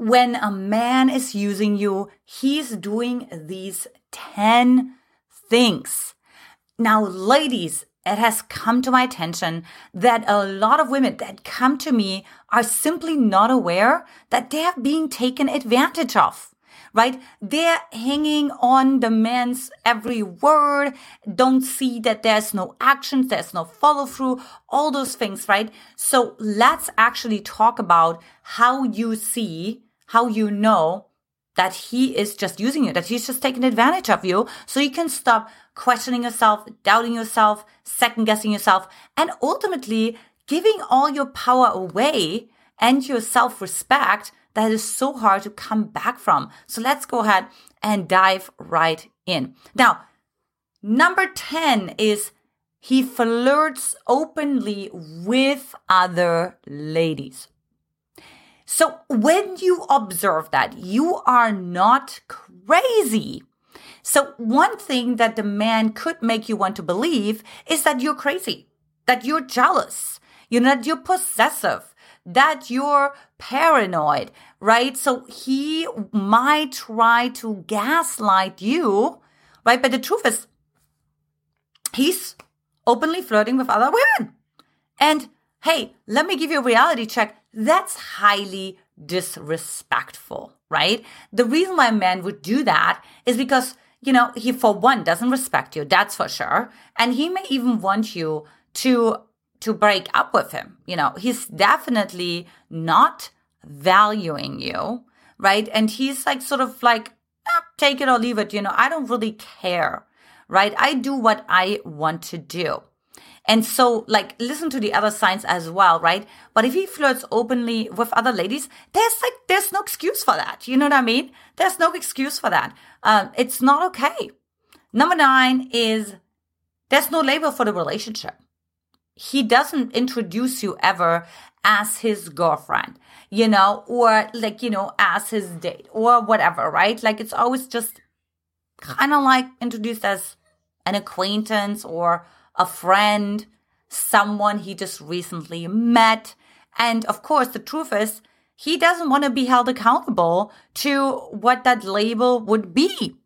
when a man is using you, he's doing these 10 things. Now, ladies, it has come to my attention that a lot of women that come to me are simply not aware that they are being taken advantage of right? They're hanging on the man's every word, don't see that there's no actions, there's no follow through, all those things, right? So let's actually talk about how you see how you know that he is just using you, that he's just taking advantage of you. So you can stop questioning yourself, doubting yourself, second guessing yourself, and ultimately giving all your power away and your self respect that is so hard to come back from. So let's go ahead and dive right in. Now, number 10 is he flirts openly with other ladies. So when you observe that, you are not crazy. So one thing that the man could make you want to believe is that you're crazy, that you're jealous, you know, that you're possessive, that you're paranoid, right? So he might try to gaslight you, right? But the truth is, he's openly flirting with other women. And hey, let me give you a reality check that's highly disrespectful, right? The reason why a man would do that is because, you know, he for one doesn't respect you, that's for sure. And he may even want you to to break up with him. You know, he's definitely not valuing you, right? And he's like sort of like eh, take it or leave it, you know, I don't really care, right? I do what I want to do. And so, like, listen to the other signs as well, right? But if he flirts openly with other ladies, there's like, there's no excuse for that. You know what I mean? There's no excuse for that. Um, it's not okay. Number nine is there's no label for the relationship. He doesn't introduce you ever as his girlfriend, you know, or like, you know, as his date or whatever, right? Like, it's always just kind of like introduced as an acquaintance or a friend, someone he just recently met. And of course, the truth is, he doesn't want to be held accountable to what that label would be.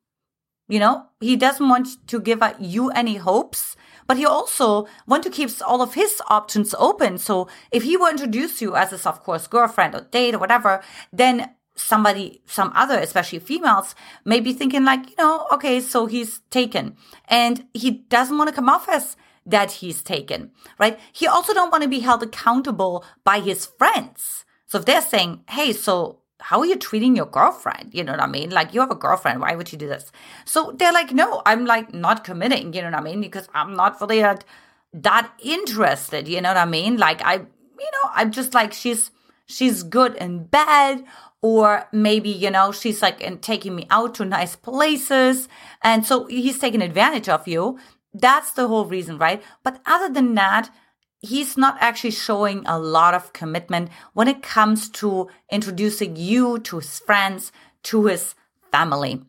You know, he doesn't want to give you any hopes, but he also want to keep all of his options open. So if he will introduce you as a, of course, girlfriend or date or whatever, then somebody, some other, especially females, may be thinking like, you know, okay, so he's taken and he doesn't want to come off as that he's taken, right? He also don't want to be held accountable by his friends. So if they're saying, hey, so how are you treating your girlfriend? You know what I mean? Like you have a girlfriend. Why would you do this? So they're like, no, I'm like not committing. You know what I mean? Because I'm not really that, that interested. You know what I mean? Like I, you know, I'm just like, she's, she's good in bed or maybe you know she's like and taking me out to nice places and so he's taking advantage of you that's the whole reason, right? But other than that, he's not actually showing a lot of commitment when it comes to introducing you to his friends, to his family.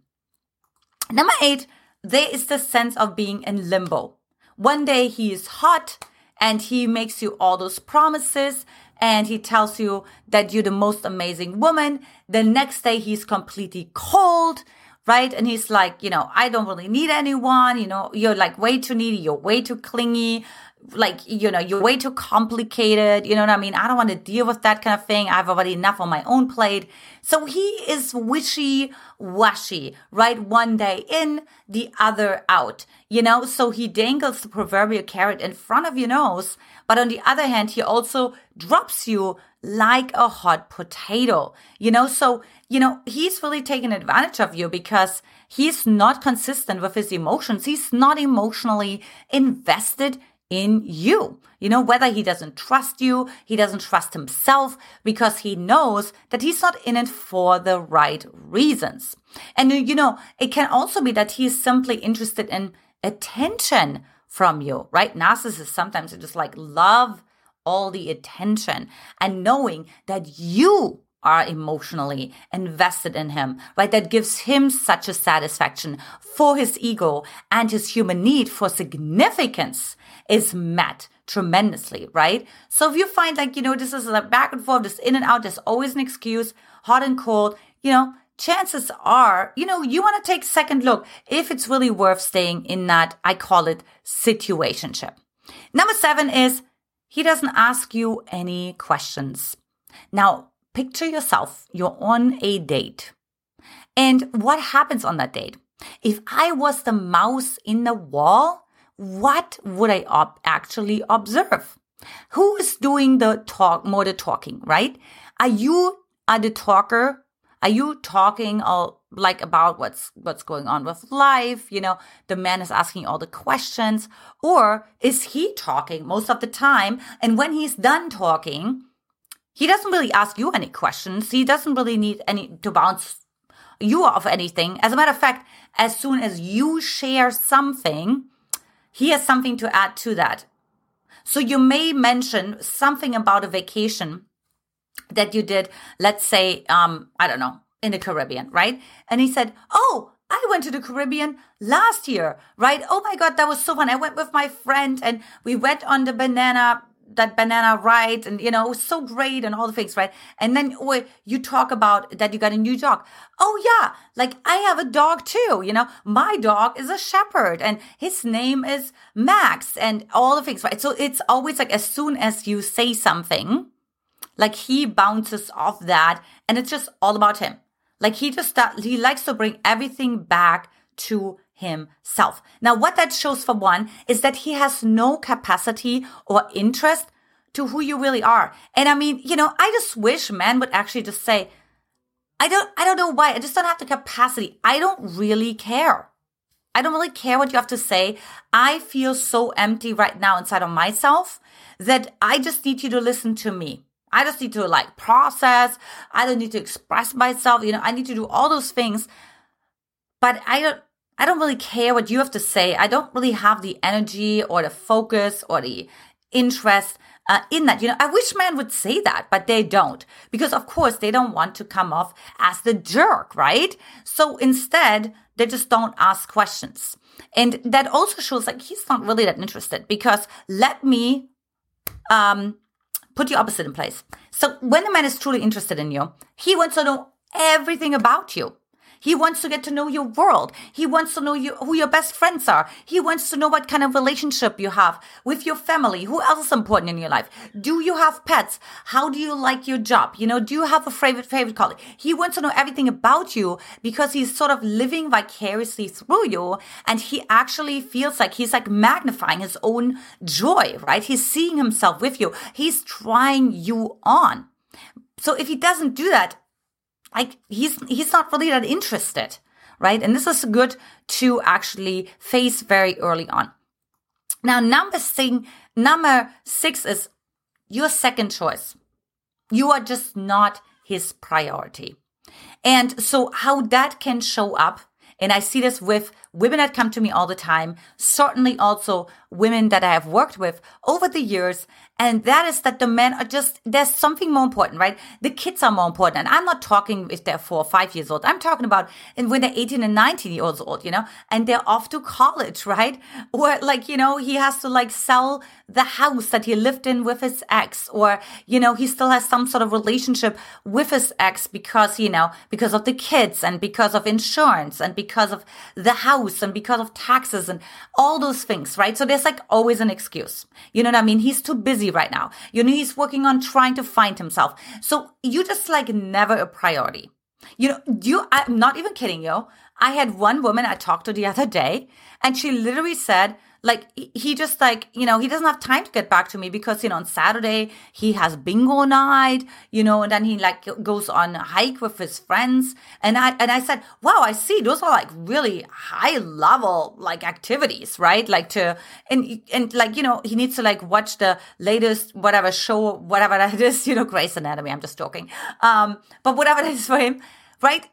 Number eight, there is the sense of being in limbo. One day he is hot and he makes you all those promises and he tells you that you're the most amazing woman. The next day he's completely cold right? And he's like, you know, I don't really need anyone. You know, you're like way too needy. You're way too clingy. Like, you know, you're way too complicated. You know what I mean? I don't want to deal with that kind of thing. I've already enough on my own plate. So he is wishy washy, right? One day in, the other out, you know? So he dangles the proverbial carrot in front of your nose. But on the other hand, he also drops you like a hot potato, you know? So you know, he's really taking advantage of you because he's not consistent with his emotions. He's not emotionally invested in you. You know, whether he doesn't trust you, he doesn't trust himself because he knows that he's not in it for the right reasons. And, uh, you know, it can also be that he's simply interested in attention from you, right? Narcissists sometimes just like love all the attention and knowing that you are emotionally invested in him, right? That gives him such a satisfaction for his ego and his human need for significance is met tremendously, right? So if you find like, you know, this is like back and forth, this in and out, there's always an excuse, hot and cold, you know, chances are, you know, you want to take second look if it's really worth staying in that, I call it situationship. Number seven is he doesn't ask you any questions. Now, picture yourself, you're on a date. And what happens on that date? If I was the mouse in the wall, what would I op- actually observe? Who is doing the talk, more the talking, right? Are you are the talker are you talking all like about what's what's going on with life? You know, the man is asking all the questions, or is he talking most of the time? And when he's done talking, he doesn't really ask you any questions. He doesn't really need any to bounce you off anything. As a matter of fact, as soon as you share something, he has something to add to that. So you may mention something about a vacation that you did, let's say, um, I don't know, in the Caribbean, right? And he said, Oh, I went to the Caribbean last year, right? Oh my God, that was so fun. I went with my friend and we went on the banana, that banana ride and, you know, it was so great and all the things, right? And then you talk about that you got a new dog. Oh yeah, like I have a dog too, you know, my dog is a shepherd and his name is Max and all the things, right? So it's always like as soon as you say something, like he bounces off that and it's just all about him. Like he just he likes to bring everything back to himself. Now what that shows for one is that he has no capacity or interest to who you really are. And I mean, you know, I just wish men would actually just say, I don't I don't know why. I just don't have the capacity. I don't really care. I don't really care what you have to say. I feel so empty right now inside of myself that I just need you to listen to me. I just need to like process. I don't need to express myself. You know, I need to do all those things. But I don't, I don't really care what you have to say. I don't really have the energy or the focus or the interest uh, in that. You know, I wish men would say that, but they don't because of course they don't want to come off as the jerk, right? So instead, they just don't ask questions. And that also shows like he's not really that interested because let me um put the opposite in place. So when a man is truly interested in you, he wants to know everything about you. He wants to get to know your world. He wants to know you, who your best friends are. He wants to know what kind of relationship you have with your family. Who else is important in your life? Do you have pets? How do you like your job? You know, do you have a favorite, favorite colleague? He wants to know everything about you because he's sort of living vicariously through you. And he actually feels like he's like magnifying his own joy, right? He's seeing himself with you. He's trying you on. So if he doesn't do that, like he's he's not really that interested, right? And this is good to actually face very early on. Now, number thing, number six is your second choice. You are just not his priority. And so how that can show up and I see this with women that come to me all the time, certainly also women that I have worked with over the years. And that is that the men are just, there's something more important, right? The kids are more important. And I'm not talking if they're four or five years old. I'm talking about when they're 18 and 19 years old, you know, and they're off to college, right? Or like, you know, he has to like sell the house that he lived in with his ex, or, you know, he still has some sort of relationship with his ex because, you know, because of the kids and because of insurance and because of the house and because of taxes and all those things, right? So there's like always an excuse. You know what I mean? He's too busy right now. You know, he's working on trying to find himself. So you just like never a priority. You know, you, I'm not even kidding you. I had one woman I talked to the other day and she literally said, like he just like you know he doesn't have time to get back to me because you know on saturday he has bingo night you know and then he like goes on a hike with his friends. And i and i said wow i see. Those are like really high level like activities right? Like to and and like you know he needs to like watch the latest whatever show whatever that is you know Grey's Anatomy i'm just joking. Um but whatever that is for him right?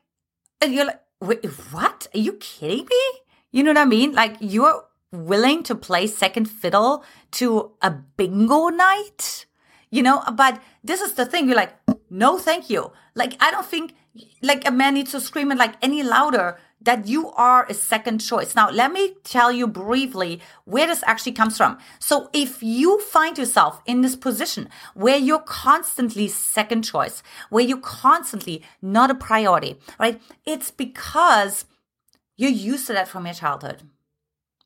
And you're like wait what? Are you kidding me? You know what i mean? Like you're willing to play second fiddle to a bingo night? You know, but this is the thing. You're like, no, thank you. Like, I don't think like a man needs to scream it like any louder that you are a second choice. Now, let me tell you briefly where this actually comes from. So if you find yourself in this position where you're constantly second choice, where you're constantly not a priority, right? It's because you're used to that from your childhood.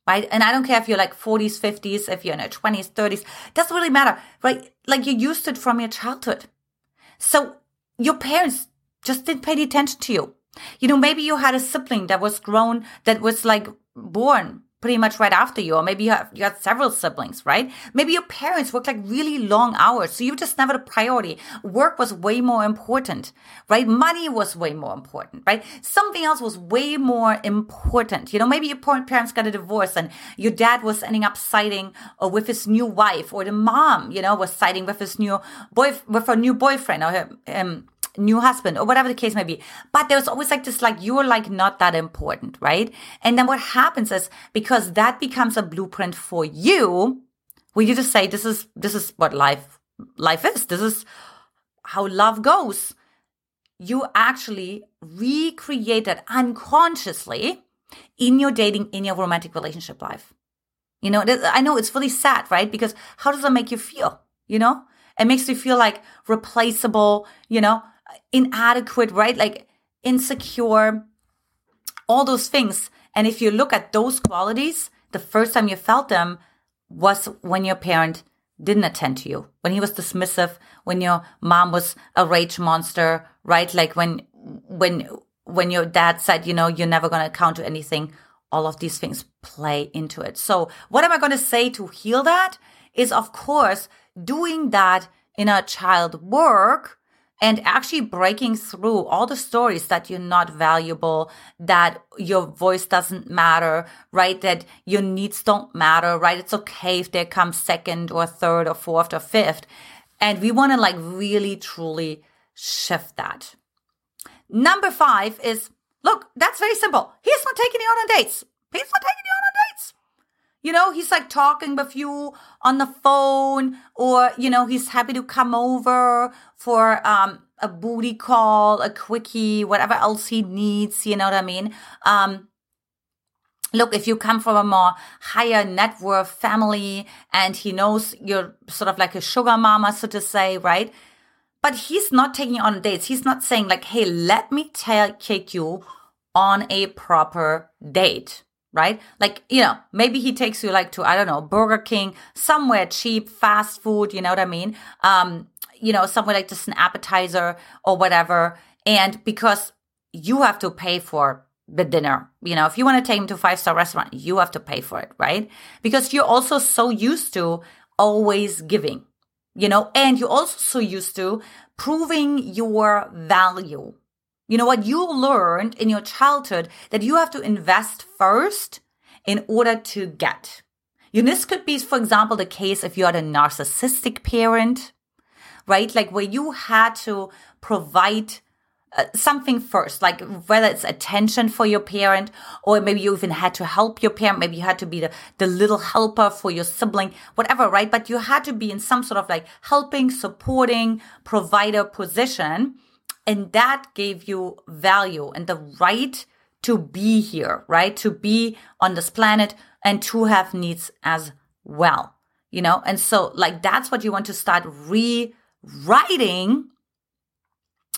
Right. And I don't care if you're like 40s, 50s, if you're in your 20s, 30s, doesn't really matter, right? Like you're used it from your childhood. So your parents just didn't pay attention to you. You know, maybe you had a sibling that was grown, that was like born pretty much right after you, or maybe you, have, you had several siblings, right? Maybe your parents worked like really long hours, so you just never the priority. Work was way more important, right? Money was way more important, right? Something else was way more important. You know, maybe your parents got a divorce and your dad was ending up siding uh, with his new wife, or the mom, you know, was siding with his new boy with her new boyfriend, or her, um, new husband or whatever the case may be. But there's always like this, like you're like not that important, right? And then what happens is because that becomes a blueprint for you, where you just say, this is, this is what life, life is. This is how love goes. You actually recreate that unconsciously in your dating, in your romantic relationship life. You know, I know it's really sad, right? Because how does that make you feel? You know, it makes you feel like replaceable, you know, inadequate, right? Like insecure, all those things. And if you look at those qualities, the first time you felt them was when your parent didn't attend to you, when he was dismissive, when your mom was a rage monster, right? Like when, when, when your dad said, you know, you're never going to account to anything, all of these things play into it. So what am I going to say to heal that is of course doing that inner child work and actually breaking through all the stories that you're not valuable, that your voice doesn't matter, right? That your needs don't matter, right? It's okay if they come second or third or fourth or fifth. And we want to like really truly shift that. Number five is look, that's very simple. He's not taking you on dates. He's not taking you on dates. You know, he's like talking with you on the phone, or, you know, he's happy to come over for um, a booty call, a quickie, whatever else he needs. You know what I mean? Um, look, if you come from a more higher net worth family and he knows you're sort of like a sugar mama, so to say, right? But he's not taking on dates. He's not saying like, hey, let me take you on a proper date right? Like, you know, maybe he takes you like to, I don't know, Burger King, somewhere cheap, fast food, you know what I mean? Um, you know, somewhere like just an appetizer or whatever. And because you have to pay for the dinner, you know, if you want to take him to five star restaurant, you have to pay for it, right? Because you're also so used to always giving, you know, and you're also so used to proving your value, you know what? You learned in your childhood that you have to invest first in order to get. Know, this could be, for example, the case if you had a narcissistic parent, right? Like where you had to provide uh, something first, like whether it's attention for your parent, or maybe you even had to help your parent. Maybe you had to be the, the little helper for your sibling, whatever, right? But you had to be in some sort of like helping, supporting, provider position and that gave you value and the right to be here, right? To be on this planet and to have needs as well, you know? And so, like, that's what you want to start rewriting.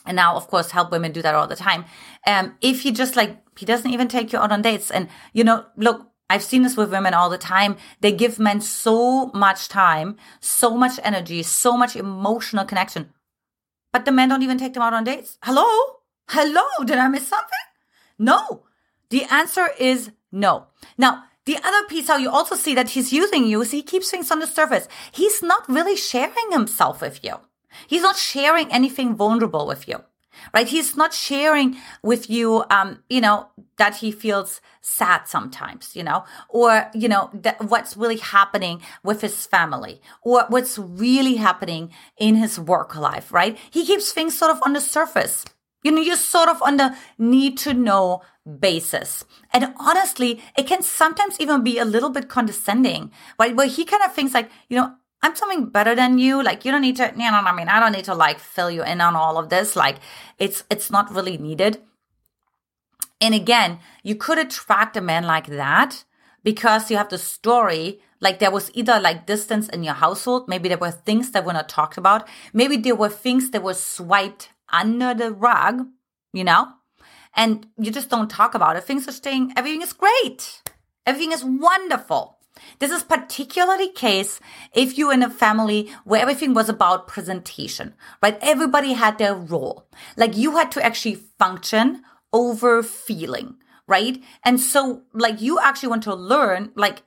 And now, of course, help women do that all the time. Um, if you just like, he doesn't even take you out on dates. And, you know, look, I've seen this with women all the time. They give men so much time, so much energy, so much emotional connection but the men don't even take them out on dates. Hello? Hello? Did I miss something? No. The answer is no. Now, the other piece, how you also see that he's using you is he keeps things on the surface. He's not really sharing himself with you. He's not sharing anything vulnerable with you right? He's not sharing with you, um, you know, that he feels sad sometimes, you know, or, you know, that what's really happening with his family or what's really happening in his work life, right? He keeps things sort of on the surface. You know, you're sort of on the need to know basis. And honestly, it can sometimes even be a little bit condescending, right? Where he kind of thinks like, you know, I'm something better than you. Like you don't need to, you know, I mean, I don't need to like fill you in on all of this. Like it's it's not really needed. And again, you could attract a man like that because you have the story like there was either like distance in your household maybe there were things that were not talked about maybe there were things that were swiped under the rug you know and you just don't talk about it things are staying everything is great everything is wonderful this is particularly case if you're in a family where everything was about presentation, right? Everybody had their role. Like you had to actually function over feeling, right? And so like you actually want to learn like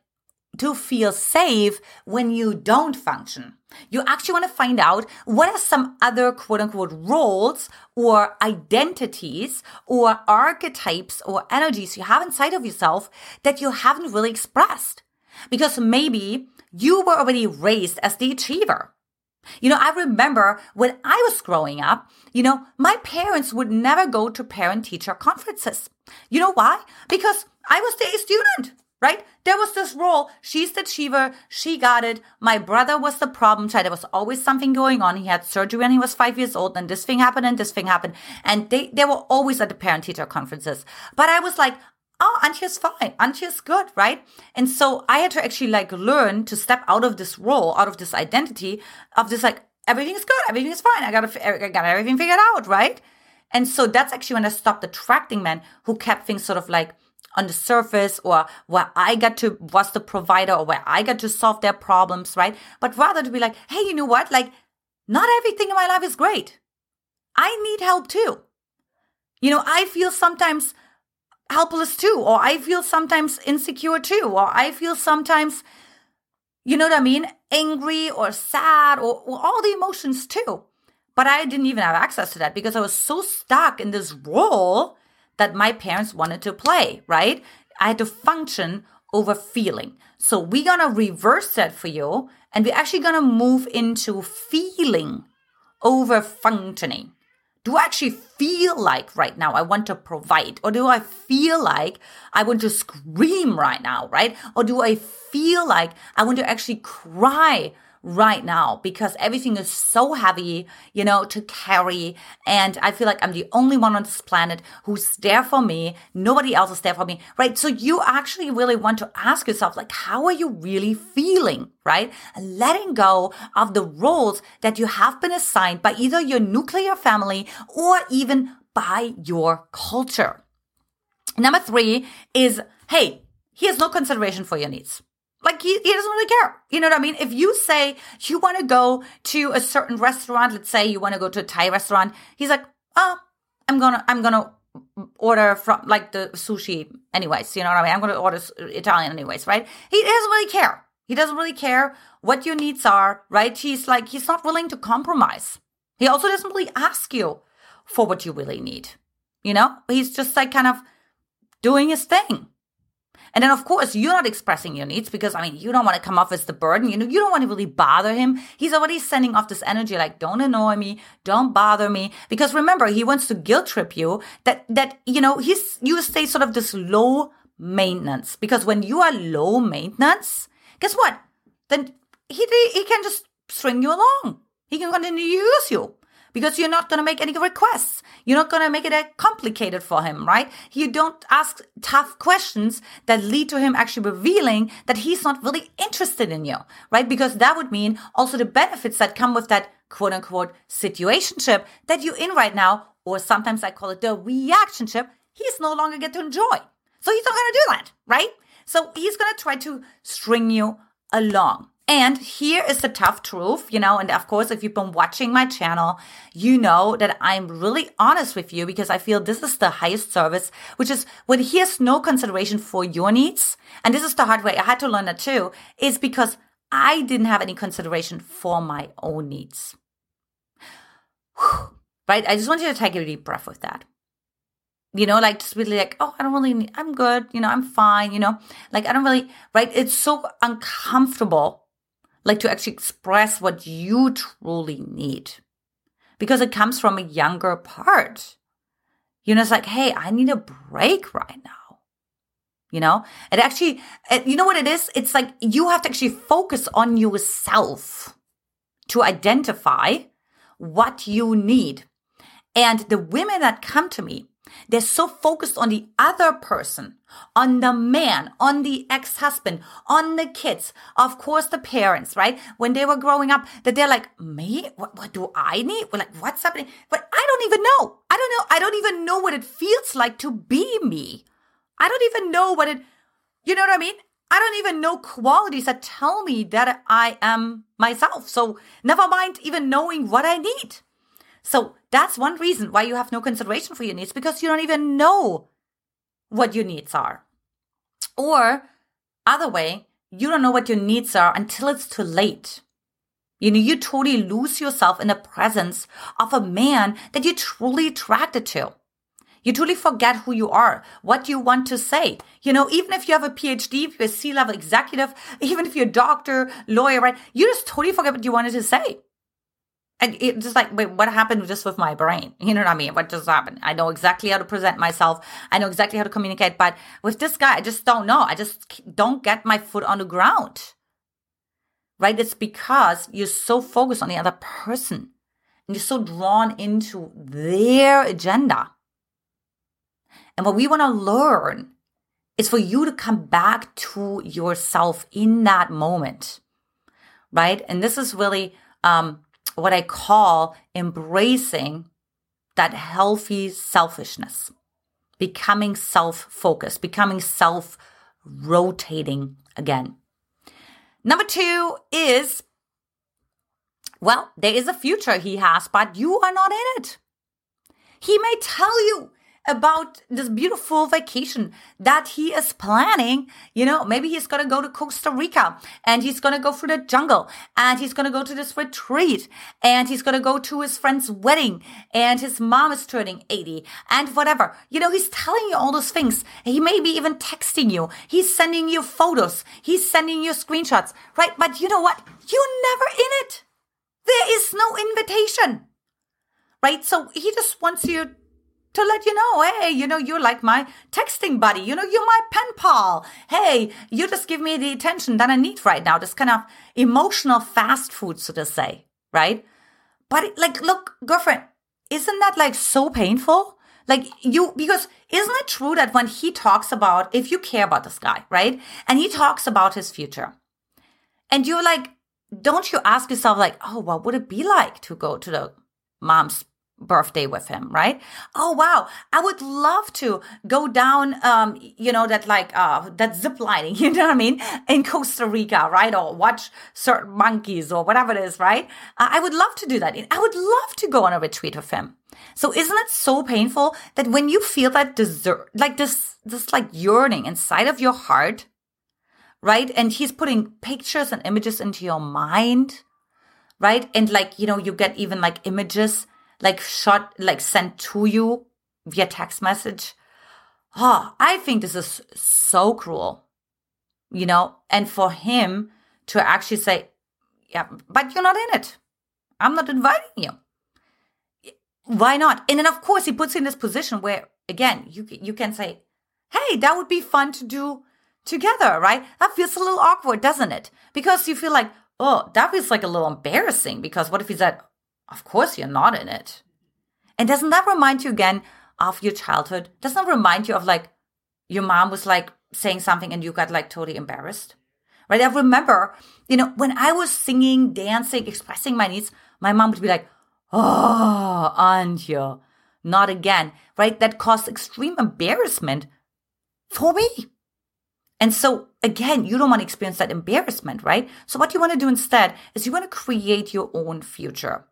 to feel safe when you don't function. You actually want to find out what are some other quote unquote roles or identities or archetypes or energies you have inside of yourself that you haven't really expressed. Because maybe you were already raised as the achiever. You know, I remember when I was growing up, you know, my parents would never go to parent teacher conferences. You know why? Because I was the A student, right? There was this role. She's the achiever. She got it. My brother was the problem child. There was always something going on. He had surgery when he was five years old and this thing happened and this thing happened. And they, they were always at the parent teacher conferences. But I was like, oh, Antje's fine. Antje's good, right? And so I had to actually like learn to step out of this role, out of this identity of this like, everything is good. Everything is fine. I got I got everything figured out, right? And so that's actually when I stopped attracting men who kept things sort of like on the surface or where I got to was the provider or where I got to solve their problems, right? But rather to be like, hey, you know what? Like, not everything in my life is great. I need help too. You know, I feel sometimes helpless too, or I feel sometimes insecure too, or I feel sometimes, you know what I mean, angry or sad or, or all the emotions too. But I didn't even have access to that because I was so stuck in this role that my parents wanted to play, right? I had to function over feeling. So we're gonna reverse that for you, and we're actually gonna move into feeling over functioning do I actually feel like right now I want to provide? Or do I feel like I want to scream right now, right? Or do I feel like I want to actually cry right now because everything is so heavy, you know, to carry. And I feel like I'm the only one on this planet who's there for me. Nobody else is there for me, right? So you actually really want to ask yourself, like, how are you really feeling, right? letting go of the roles that you have been assigned by either your nuclear family or even by your culture. Number three is, hey, he has no consideration for your needs. Like he, he doesn't really care. You know what I mean? If you say you want to go to a certain restaurant, let's say you want to go to a Thai restaurant, he's like, oh, I'm gonna, I'm gonna order from like the sushi anyways. You know what I mean? I'm gonna order Italian anyways, right? He doesn't really care. He doesn't really care what your needs are, right? He's like, he's not willing to compromise. He also doesn't really ask you for what you really need. You know, he's just like kind of doing his thing. And then, of course, you're not expressing your needs because, I mean, you don't want to come off as the burden. You know, you don't want to really bother him. He's already sending off this energy like, don't annoy me. Don't bother me. Because remember, he wants to guilt trip you that, that, you know, he's, you stay sort of this low maintenance. Because when you are low maintenance, guess what? Then he, he can just string you along. He can continue to use you because you're not going to make any requests. You're not going to make it that complicated for him, right? You don't ask tough questions that lead to him actually revealing that he's not really interested in you, right? Because that would mean also the benefits that come with that quote unquote situationship that you're in right now, or sometimes I call it the reactionship, he's no longer get to enjoy. So he's not going to do that, right? So he's going to try to string you along. And here is the tough truth, you know, and of course, if you've been watching my channel, you know that I'm really honest with you because I feel this is the highest service, which is when he has no consideration for your needs. And this is the hard way. I had to learn that too, is because I didn't have any consideration for my own needs. Whew. Right? I just want you to take a deep breath with that you know like just really like oh i don't really need, i'm good you know i'm fine you know like i don't really right it's so uncomfortable like to actually express what you truly need because it comes from a younger part. You know, it's like, hey, I need a break right now. You know, it actually, it, you know what it is? It's like you have to actually focus on yourself to identify what you need. And the women that come to me, they're so focused on the other person, on the man, on the ex-husband, on the kids, of course, the parents, right? When they were growing up, that they're like, me? What, what do I need? We're like, what's happening? But I don't even know. I don't know. I don't even know what it feels like to be me. I don't even know what it, you know what I mean? I don't even know qualities that tell me that I am myself. So never mind even knowing what I need. So that's one reason why you have no consideration for your needs because you don't even know what your needs are. Or other way, you don't know what your needs are until it's too late. You know, you totally lose yourself in the presence of a man that you're truly attracted to. You truly forget who you are, what you want to say. You know, even if you have a PhD, if you're a C-level executive, even if you're a doctor, lawyer, right? You just totally forget what you wanted to say. And it's just like, wait, what happened just with my brain? You know what I mean? What just happened? I know exactly how to present myself. I know exactly how to communicate. But with this guy, I just don't know. I just don't get my foot on the ground. Right? It's because you're so focused on the other person and you're so drawn into their agenda. And what we want to learn is for you to come back to yourself in that moment. Right? And this is really, um, what I call embracing that healthy selfishness, becoming self focused, becoming self rotating again. Number two is, well, there is a future he has, but you are not in it. He may tell you about this beautiful vacation that he is planning. You know, maybe he's going to go to Costa Rica and he's going to go through the jungle and he's going to go to this retreat and he's going to go to his friend's wedding and his mom is turning 80 and whatever. You know, he's telling you all those things. He may be even texting you. He's sending you photos. He's sending you screenshots, right? But you know what? You're never in it. There is no invitation, right? So he just wants you to let you know, hey, you know, you're like my texting buddy. You know, you're my pen pal. Hey, you just give me the attention that I need right now. This kind of emotional fast food, so to say, right? But like, look, girlfriend, isn't that like so painful? Like you, because isn't it true that when he talks about, if you care about this guy, right? And he talks about his future and you're like, don't you ask yourself like, oh, what would it be like to go to the mom's birthday with him, right? Oh wow, I would love to go down, um, you know, that like uh that zip lining, you know what I mean, in Costa Rica, right? Or watch certain monkeys or whatever it is, right? I would love to do that. I would love to go on a retreat with him. So isn't it so painful that when you feel that desert, like this, this like yearning inside of your heart, right? And he's putting pictures and images into your mind, right? And like, you know, you get even like images like shot, like sent to you via text message. Oh, I think this is so cruel, you know, and for him to actually say, yeah, but you're not in it. I'm not inviting you. Why not? And then of course he puts in this position where again, you, you can say, Hey, that would be fun to do together, right? That feels a little awkward, doesn't it? Because you feel like, oh, that feels like a little embarrassing because what if he said, of course, you're not in it. And doesn't that remind you again of your childhood? Doesn't that remind you of like your mom was like saying something and you got like totally embarrassed? Right? I remember, you know, when I was singing, dancing, expressing my needs, my mom would be like, Oh, Antje, not again. Right? That caused extreme embarrassment for me. And so again, you don't want to experience that embarrassment, right? So what you want to do instead is you want to create your own future.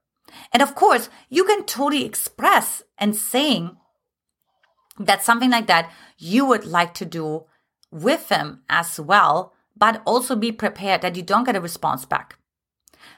And of course, you can totally express and saying that something like that you would like to do with him as well, but also be prepared that you don't get a response back.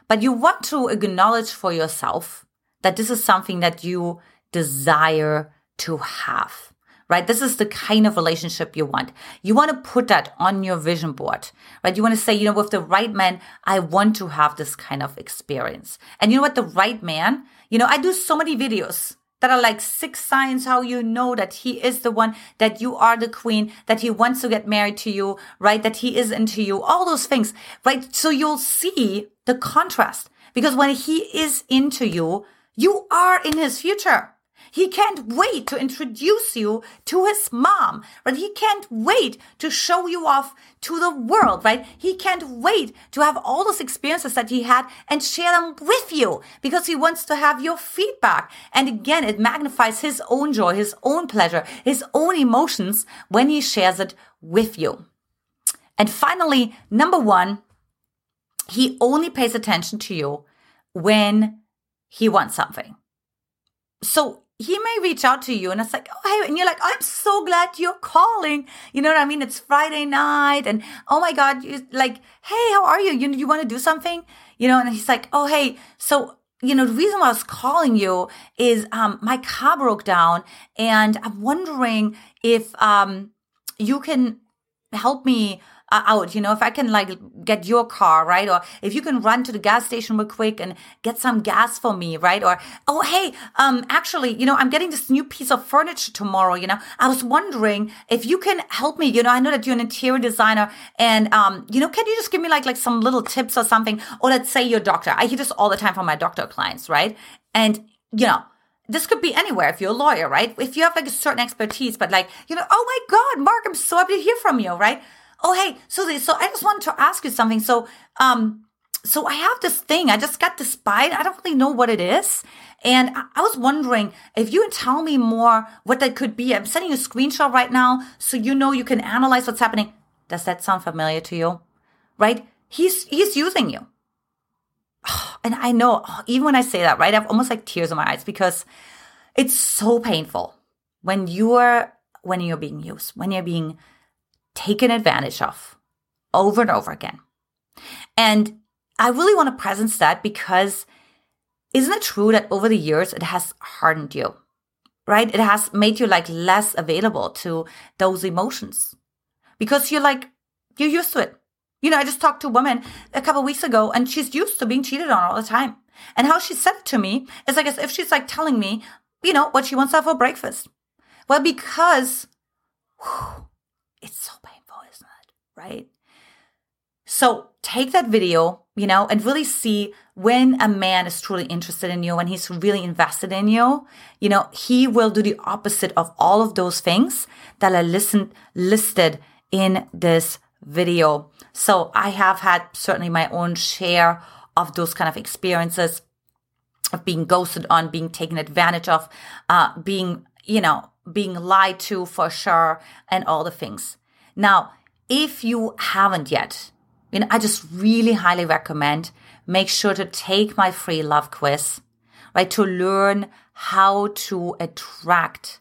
But you want to acknowledge for yourself that this is something that you desire to have right? This is the kind of relationship you want. You want to put that on your vision board, right? You want to say, you know, with the right man, I want to have this kind of experience. And you know what? The right man, you know, I do so many videos that are like six signs how you know that he is the one, that you are the queen, that he wants to get married to you, right? That he is into you, all those things, right? So you'll see the contrast because when he is into you, you are in his future. He can't wait to introduce you to his mom, right? He can't wait to show you off to the world, right? He can't wait to have all those experiences that he had and share them with you because he wants to have your feedback. And again, it magnifies his own joy, his own pleasure, his own emotions when he shares it with you. And finally, number one, he only pays attention to you when he wants something. So he may reach out to you and it's like, oh, hey, and you're like, I'm so glad you're calling. You know what I mean? It's Friday night and oh my God, you like, hey, how are you? You, you want to do something? You know, and he's like, oh, hey, so, you know, the reason why I was calling you is, um, my car broke down and I'm wondering if, um, you can help me out. You know, if I can like get your car, right? Or if you can run to the gas station real quick and get some gas for me, right? Or, oh, hey, um, actually, you know, I'm getting this new piece of furniture tomorrow. You know, I was wondering if you can help me. You know, I know that you're an interior designer and, um, you know, can you just give me like, like some little tips or something? Or let's say you're doctor. I hear this all the time from my doctor clients, right? And, you know, this could be anywhere if you're a lawyer, right? If you have like a certain expertise, but like, you know, oh my God, Mark, I'm so happy to hear from you, right? Oh hey so so i just wanted to ask you something. So um so i have this thing. I just got this bite i don't really know what it is. And I, I was wondering if you would tell me more what that could be. I'm sending you a screenshot right now so you know you can analyze what's happening. Does that sound familiar to you? Right? He's he's using you. And i know even when i say that right i have almost like tears in my eyes because it's so painful when you're when you're being used when you're being taken advantage of over and over again. And I really want to presence that because isn't it true that over the years it has hardened you? Right? It has made you like less available to those emotions because you're like, you're used to it. You know, I just talked to a woman a couple weeks ago and she's used to being cheated on all the time. And how she said it to me is like as if she's like telling me, you know, what she wants to have for breakfast. Well, because whew, it's so painful, isn't it? Right? So take that video, you know, and really see when a man is truly interested in you, when he's really invested in you, you know, he will do the opposite of all of those things that are listened, listed in this video. So I have had certainly my own share of those kind of experiences of being ghosted on, being taken advantage of, uh, being, you know, being lied to for sure, and all the things. Now, if you haven't yet, you know, I just really highly recommend make sure to take my free love quiz, right? To learn how to attract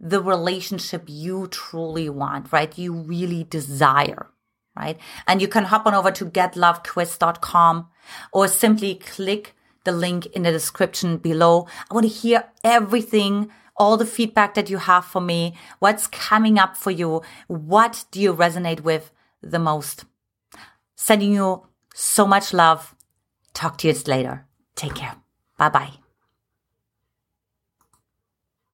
the relationship you truly want, right? You really desire, right? And you can hop on over to getlovequiz.com or simply click the link in the description below. I want to hear everything all the feedback that you have for me. What's coming up for you? What do you resonate with the most? Sending you so much love. Talk to you later. Take care. Bye bye.